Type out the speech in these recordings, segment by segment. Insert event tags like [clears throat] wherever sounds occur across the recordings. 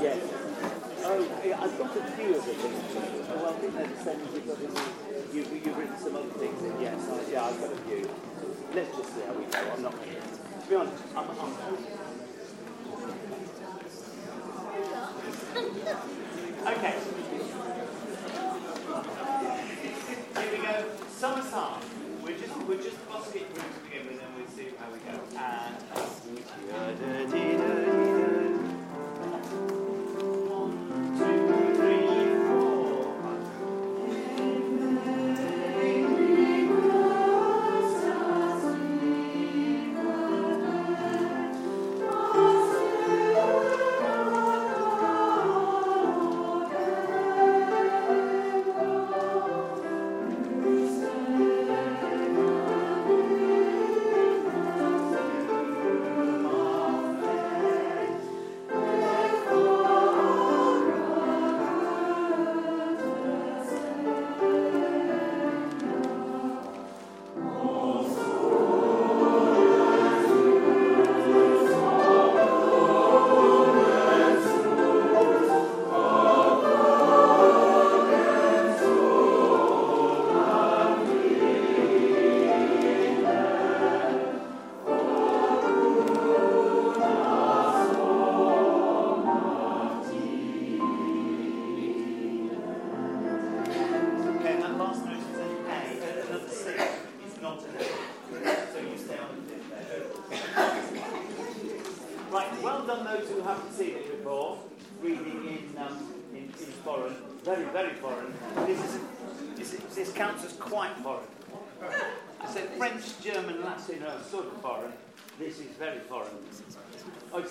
Yes. Oh, I've got a few of the things. Oh, I think they're the you've you've written some other things in. Yes, yeah, I've got a few. Let's just see how we go. I'm not to. Be honest, I'm Okay. Here we go. Summer song. We're just we're just bossing it through to begin with, and we'll see how we go.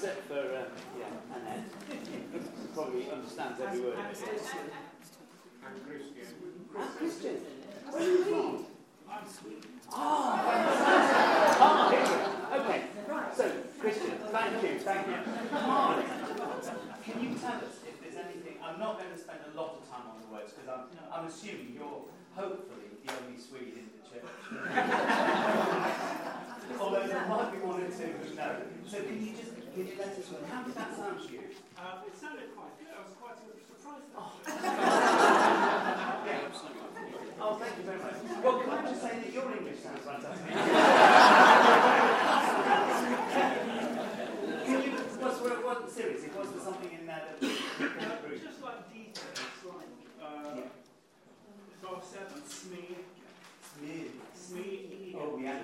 Except for, uh, yeah, Annette. Probably understands every word of it. I'm Christian. I'm Christian. Where are you from? I'm Sweden. Ah, fantastic. Here we. Okay. So, Christian, thank you, thank you. Marley, can you tell us if there's anything? I'm not going to spend a lot of time on the words because I'm, I'm assuming you're hopefully the only Swede in the church. [laughs] Although there might be one or two who know. So, can you just can you let us? How did that sound to you? Um, it sounded quite good. I was quite surprised. [laughs] Yeah. Oh, thank you very much. Well, can I just say that your English sounds fantastic? [laughs] can you, was there, what, seriously, was there something in there that Uh, just like details, like uh, Yeah. bar seven, SME, Smear. SME, Oh, yeah.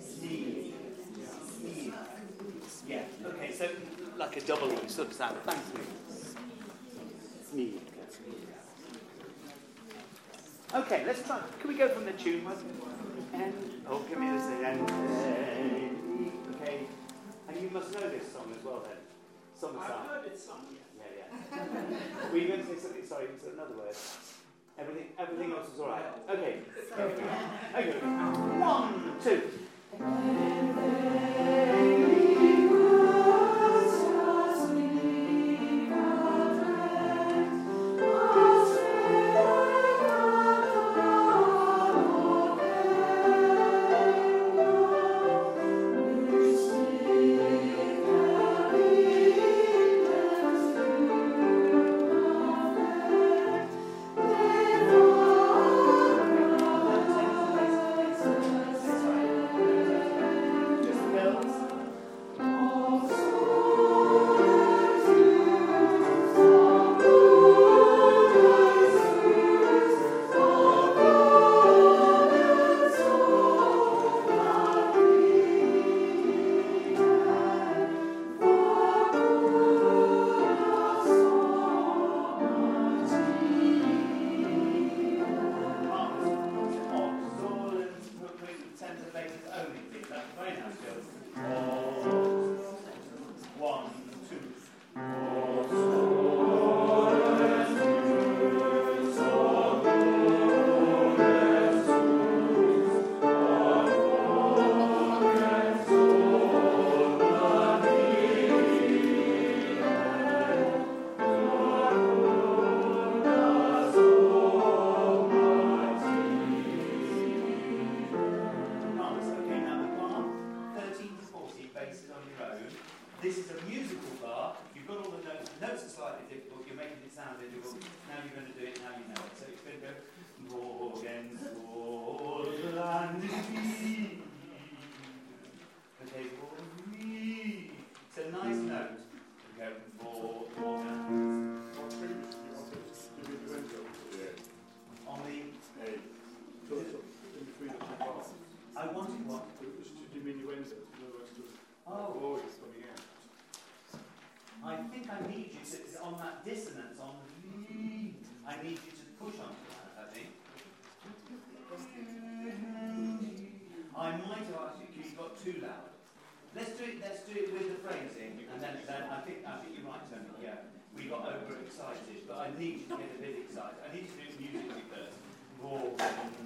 Sneeze. Yeah, okay, so like a double E sort of sound. Thank you. Okay, let's try. Can we go from the tune? And, oh, give me this again. Okay. And you must know this song as well then. Summer I've heard it sung, yes. Yeah, yeah. Were you going to say something? Sorry, was it another word? Everything, everything else is all right. Okay. Okay. One, two. side. And he just did music with More. raw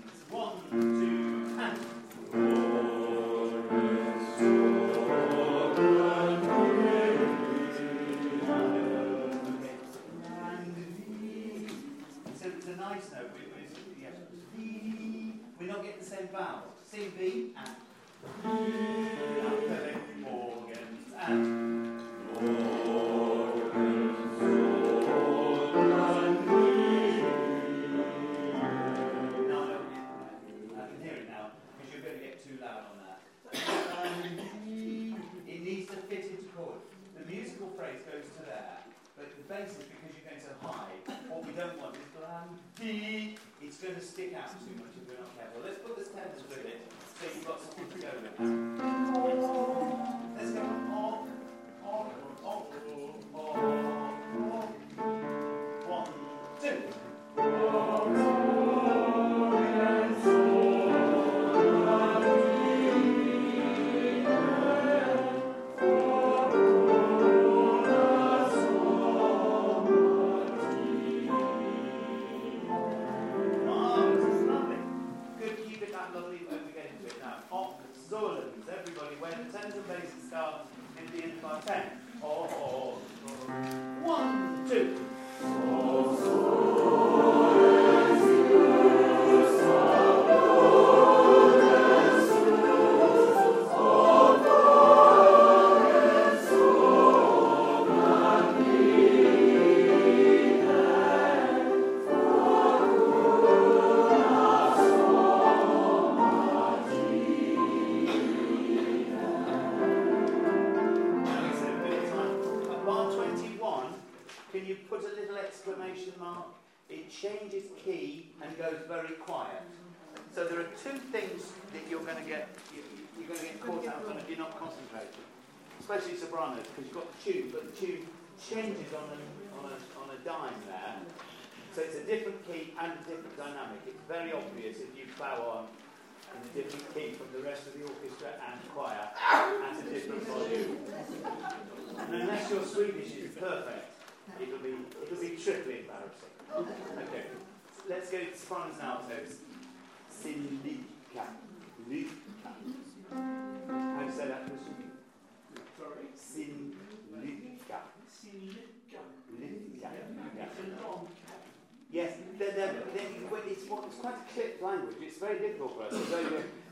very obvious if you plough on in a different key from the rest of the orchestra and choir at a different volume. And unless your Swedish is perfect, it'll be, it'll be triply embarrassing. Okay, let's go to Franz now, Silica. Luca. How do you say that, Christian? Sorry? Silica. Silica. Silica. Yeah. Yes, it's, it's quite a clipped language. It's very difficult for us.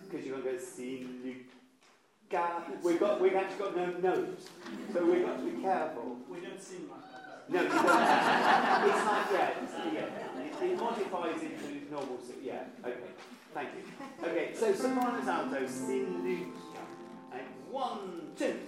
Because you want to go, see, you We've, got, we've actually got no notes, so we've got to be careful. We don't seem like that. No, it's not yet. it's, yeah. It, modifies into normal, so, yeah, okay. Thank you. Okay, so someone alto, sin, luca. And one, two.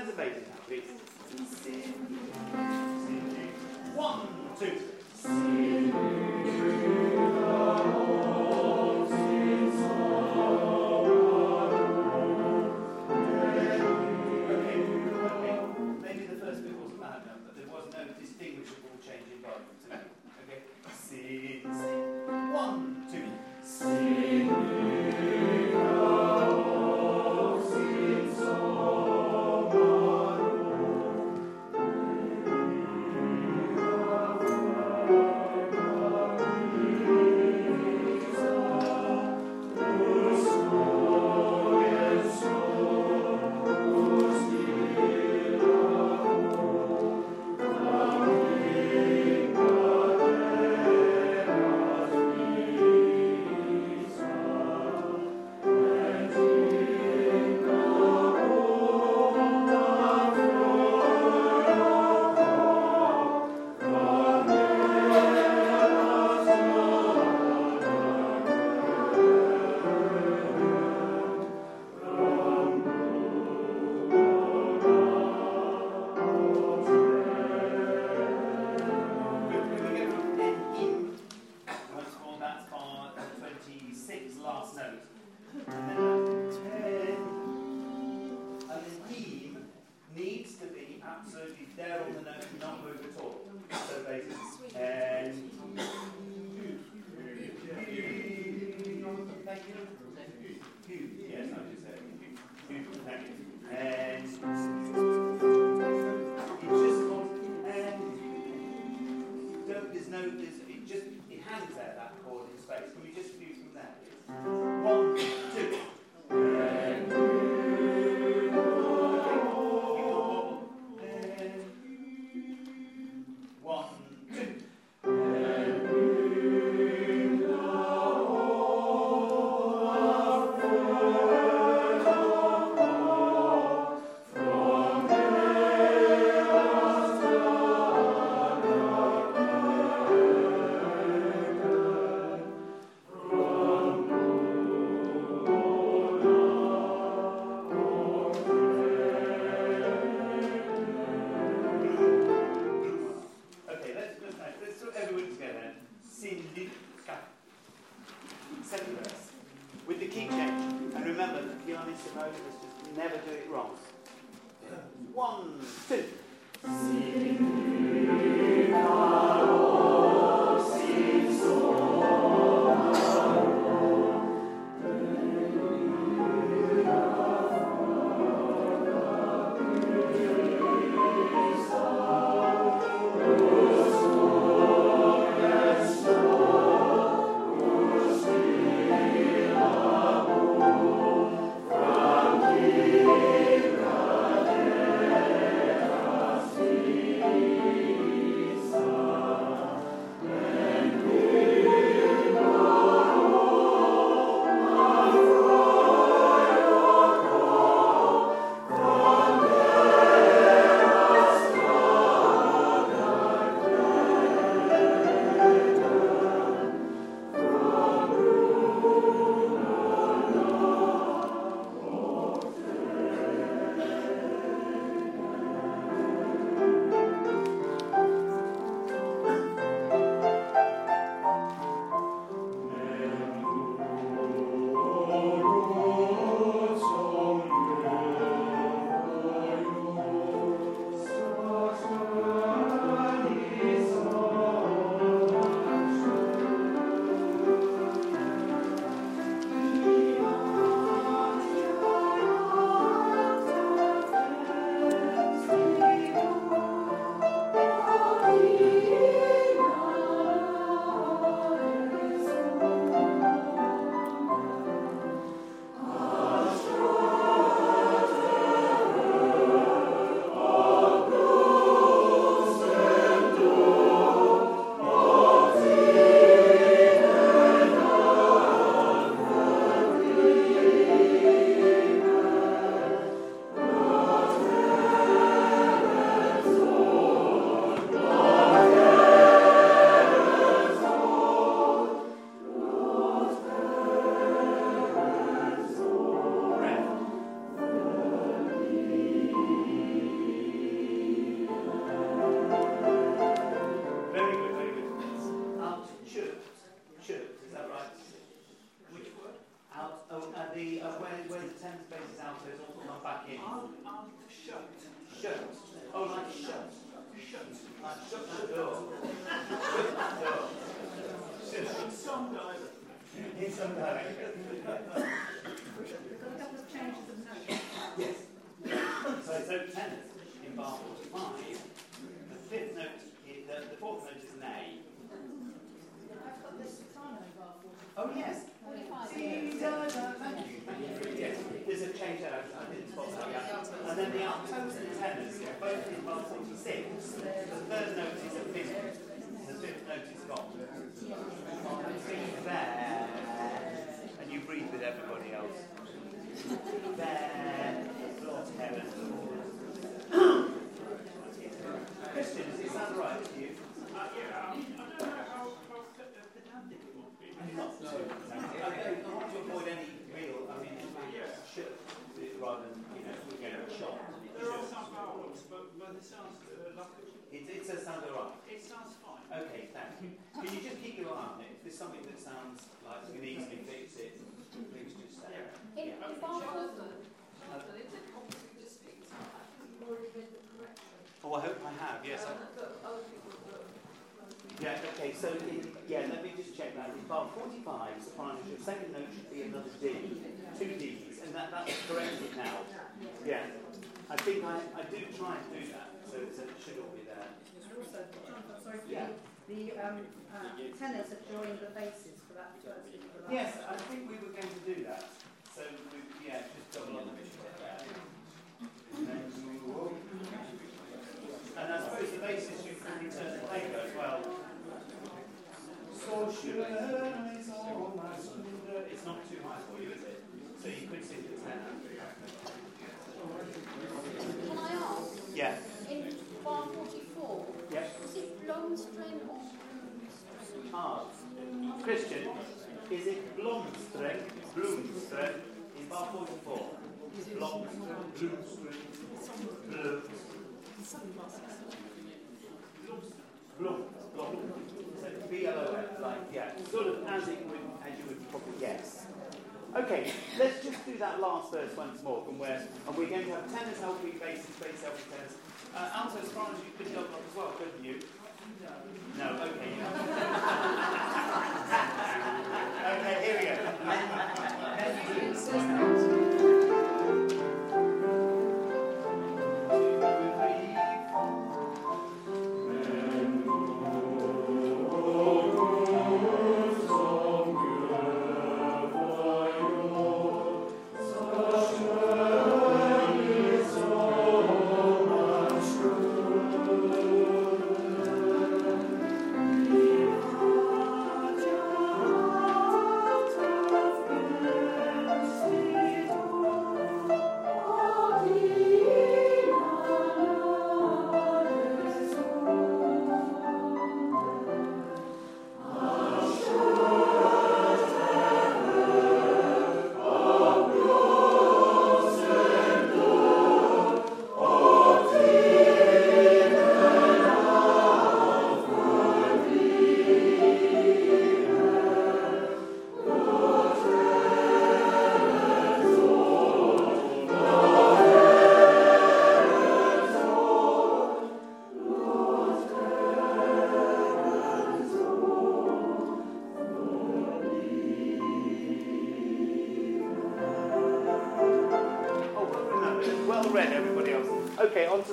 hands and baby now, please. One, two. Sing vowels, but, but it sounds uh, like It, it does sound all right. it sounds fine. Okay, thank you. Can you just keep your eye on it? If there's something that sounds like we can easily fix it, please just say. Yeah. In, in bar Oh, I hope I have, yes. I- Yeah, okay, so in, yeah, let me just check that. In bar 45, soprano, your second note should be another D, two Ds, and that, that's corrected now. Yeah. I think I, I do try and do that, so, so it should all be there. And also, Jonathan, sorry, for Yeah. the, the um, uh, tenors have joined the basses for that first Yes, I think we were going to do that. So, we, yeah, just double on the bishop there. And then. And I suppose the basis you can return the paper as well. So sure is all my wonder. It's not too high for you, is it? So you could sing the tenor. Can I ask, Yeah. in bar 44, Yeah. is it Blomstring or Bloomstring? Ah, Christian, is it Blomstring? Bloomstring in bar 44. Blomstring, Bloomstring, Blum. Blum, Blum. So B-L-O-M, like, yeah, sort of as it would, as you would probably guess. Okay, let's just do that last verse once more from where, and we're going to have tenors helping basses, bass helping tenors. Uh, alto sopranos you could up as well, couldn't you? No, okay, yeah.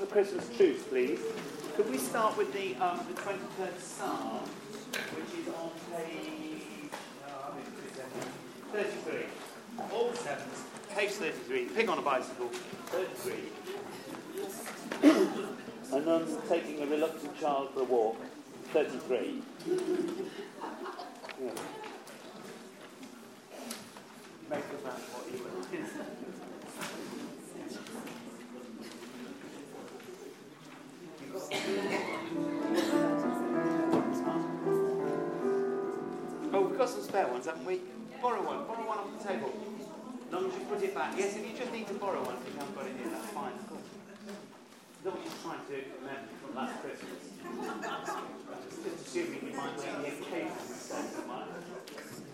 The Christmas truce, please. Could we start with the um, the 23rd Psalm, which is on page uh, 33. All sevens, page 33. Pig on a bicycle, 33. [coughs] A nun's taking a reluctant child for a walk, 33. [laughs] Yeah. Make of that what you will. [laughs] spare ones, haven't we? Borrow one. Borrow one off the table. As long as you put it back. Yes, if you just need to borrow one, if you haven't got it here, that's fine. Of course. That what you're trying to remember from last Christmas? Just assuming you might make the occasional mistake of mine.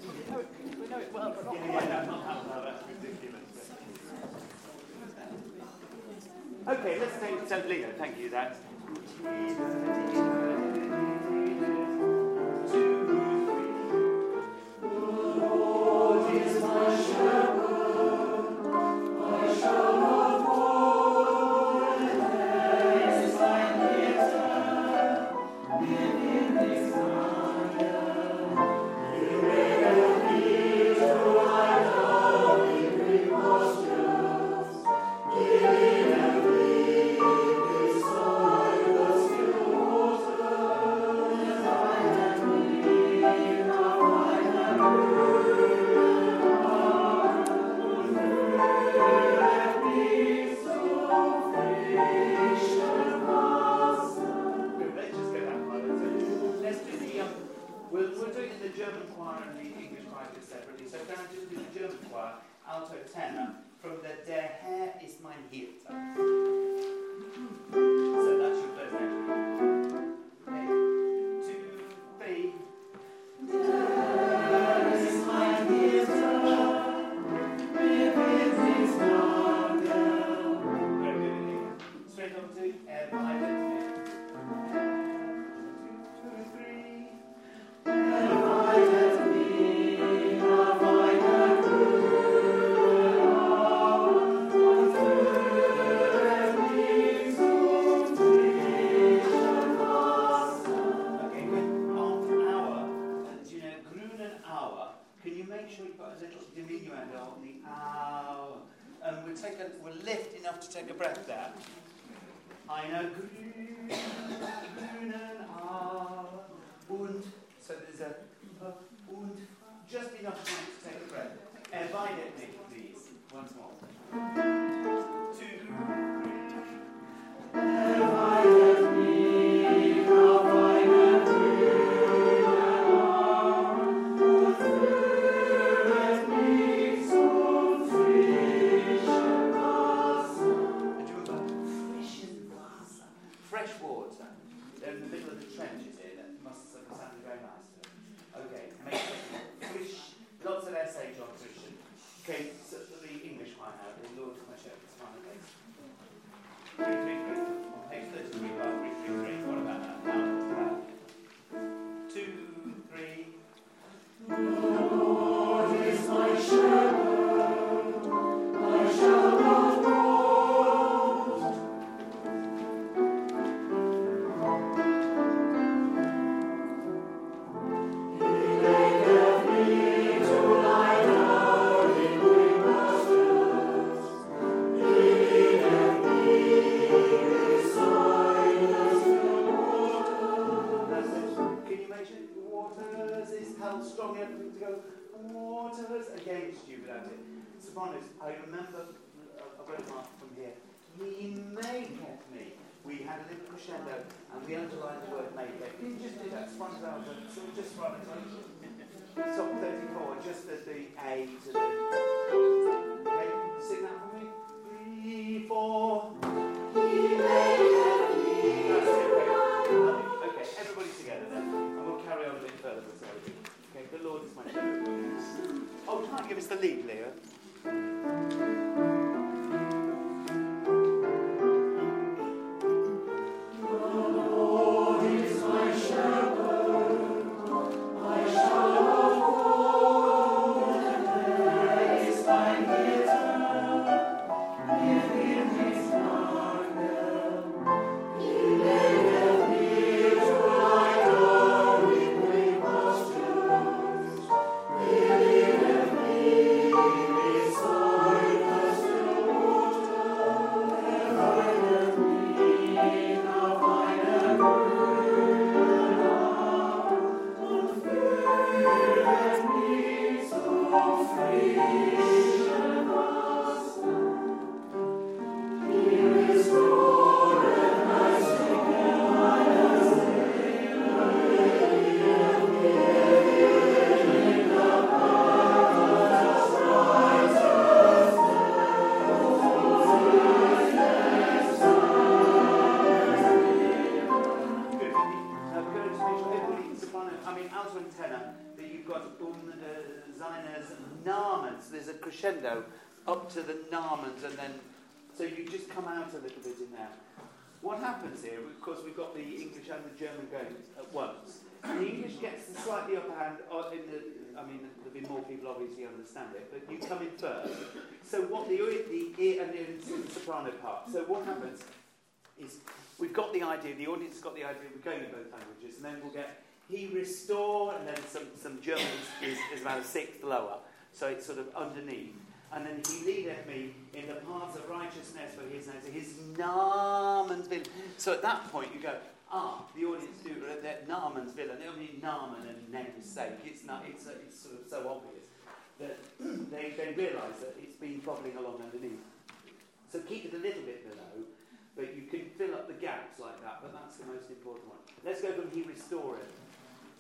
We know it, we know it well, but not Yeah, yeah, no, not that, that's ridiculous. Okay, let's take Semolino, thank you. That's please, once as seines Namens. There's a crescendo up to the Namens, and then so you just come out a little bit in there. what happens here, of course, we've got the English and the German going at once. The English gets the slightly upper hand uh, in the, I mean, there'll be more people obviously understand it, but you come in first. So what the, the and the soprano part. So what happens is we've got the idea, the audience has got the idea, we're going in both languages, and then we'll get he restore, and then some, some German is, is about a sixth lower, so it's sort of underneath. And then he leadeth me in the paths of righteousness for his name, his Namens willen. So at that point you go, ah, the audience do that Namens willen, and they only mean Namen and namesake. It's not, it's, it's sort of so obvious that [clears throat] they, they realise that it's been bubbling along underneath. So keep it a little bit below, but you can fill up the gaps like that, but that's the most important one. Let's go from he restored.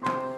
four,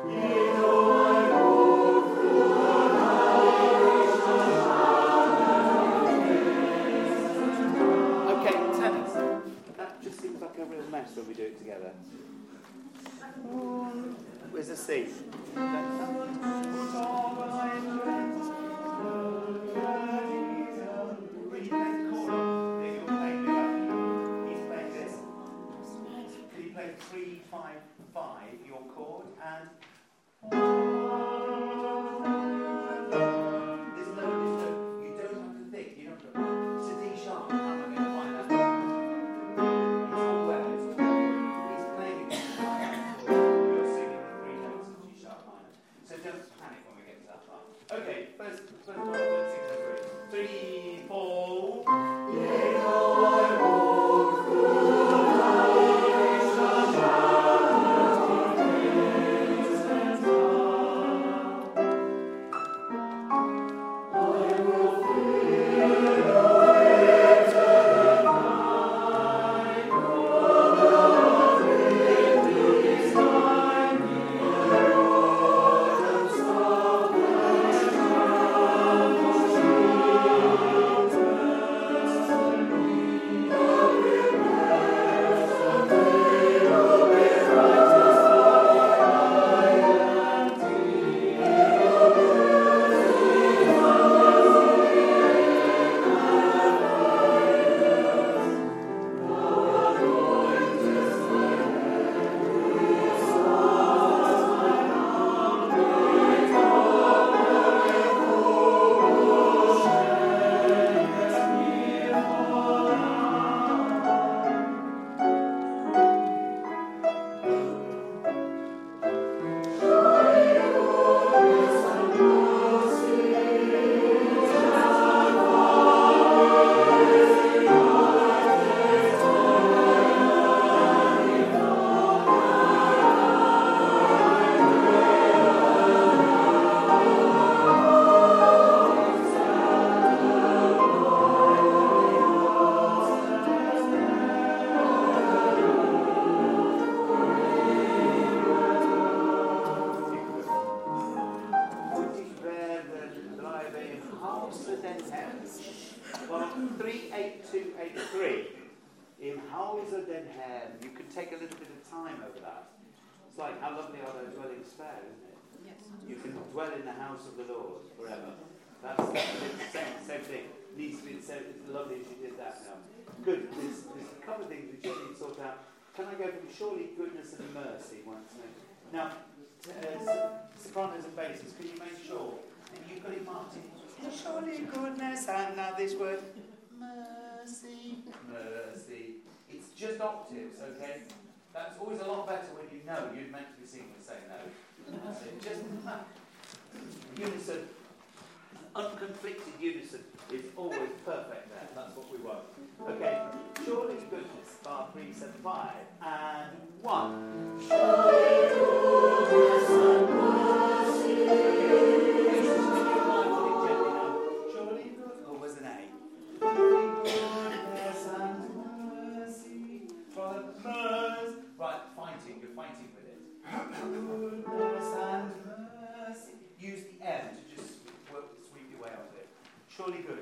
make sure that you've got it marked in? Surely goodness and now this word mercy. Mercy. It's just octaves, okay? That's always a lot better when you know you're meant to be singing the same note. That's it. Just [laughs] unison, unconflicted unison is always perfect there. That's what we want. Okay, surely goodness, bar 375, and one. Surely Surely good.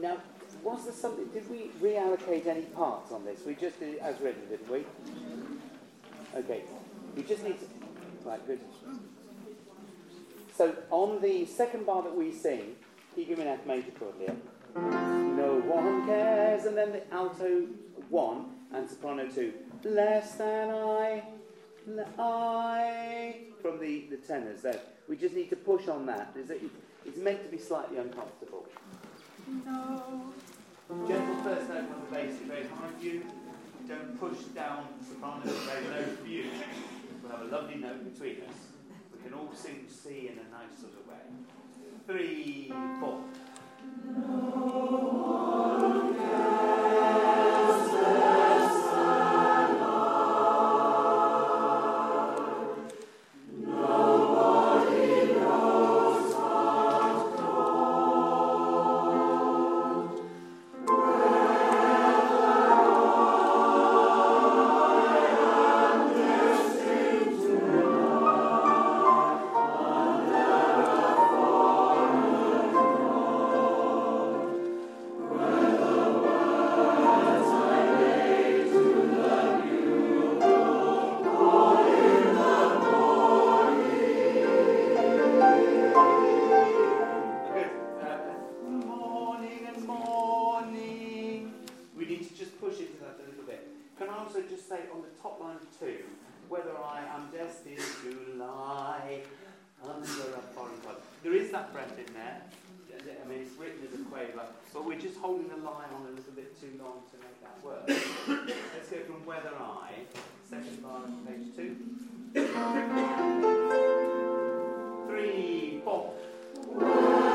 Now, was there something, did we reallocate any parts on this? We just did it as written, didn't we? Okay, we just need to, right, good. So, on the second bar that we sing, you give me an F major chord here? No one cares, and then the alto one and soprano two. Less than I, I, from the, the tenors there. We just need to push on that. It's meant to be slightly uncomfortable. No. Gentle first note on the bass, is high you. Don't push down soprano, very low for you. We'll have a lovely note between us. We can all sing C in a nice sort of way. Three, four. Good. Whether I am destined to lie under a foreign God. There is that breath in there. I mean, it's written as a quaver, but we're just holding the line on a little bit too long to make that work. Let's go from whether I, second on page two. Three, four.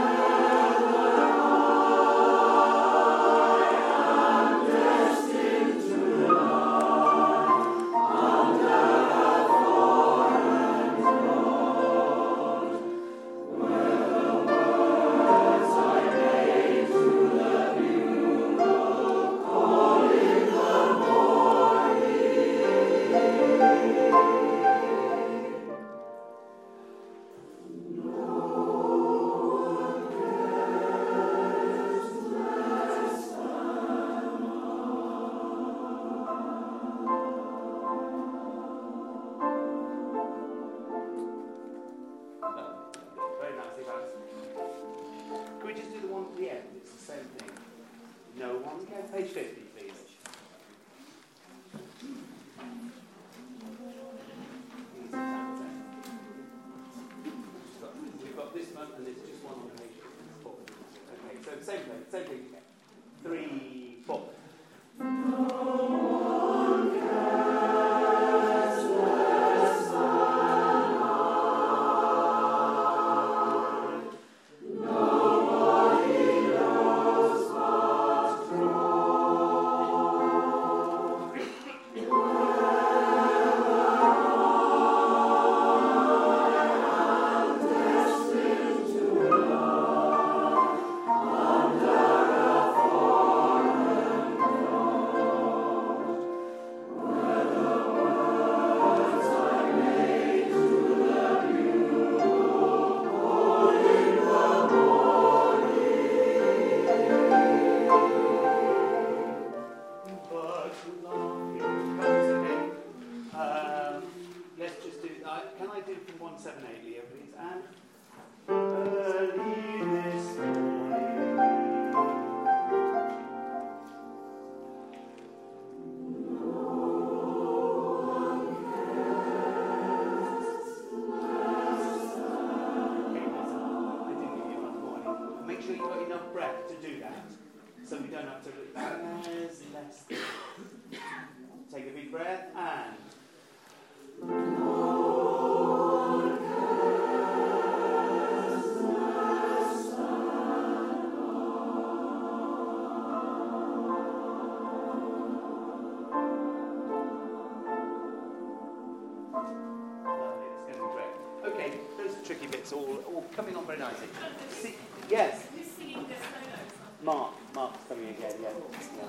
Coming on very nicely. See, yes, Who's singing the solos? Mark. Mark's coming again, yeah. yeah.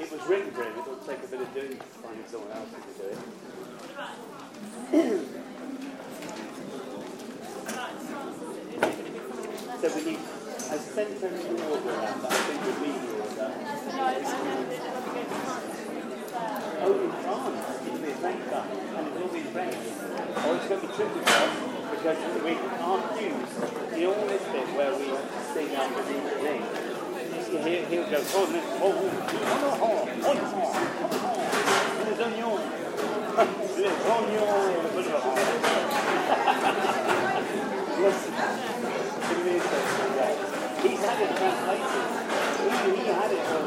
It was written for him, it will take a bit of doing finding someone else who can do it. So we need a centre order around that, I think would be the order. Oh, in France, it'll be a French cut, and it will be in French. Or it's oh, going to be tricky because we can't use the this bit where we sing out the thing. He'll, he'll go, oh, no, oh, oh, oh, les oignons, les oignons, Listen, it is so He's had it. He, he had it for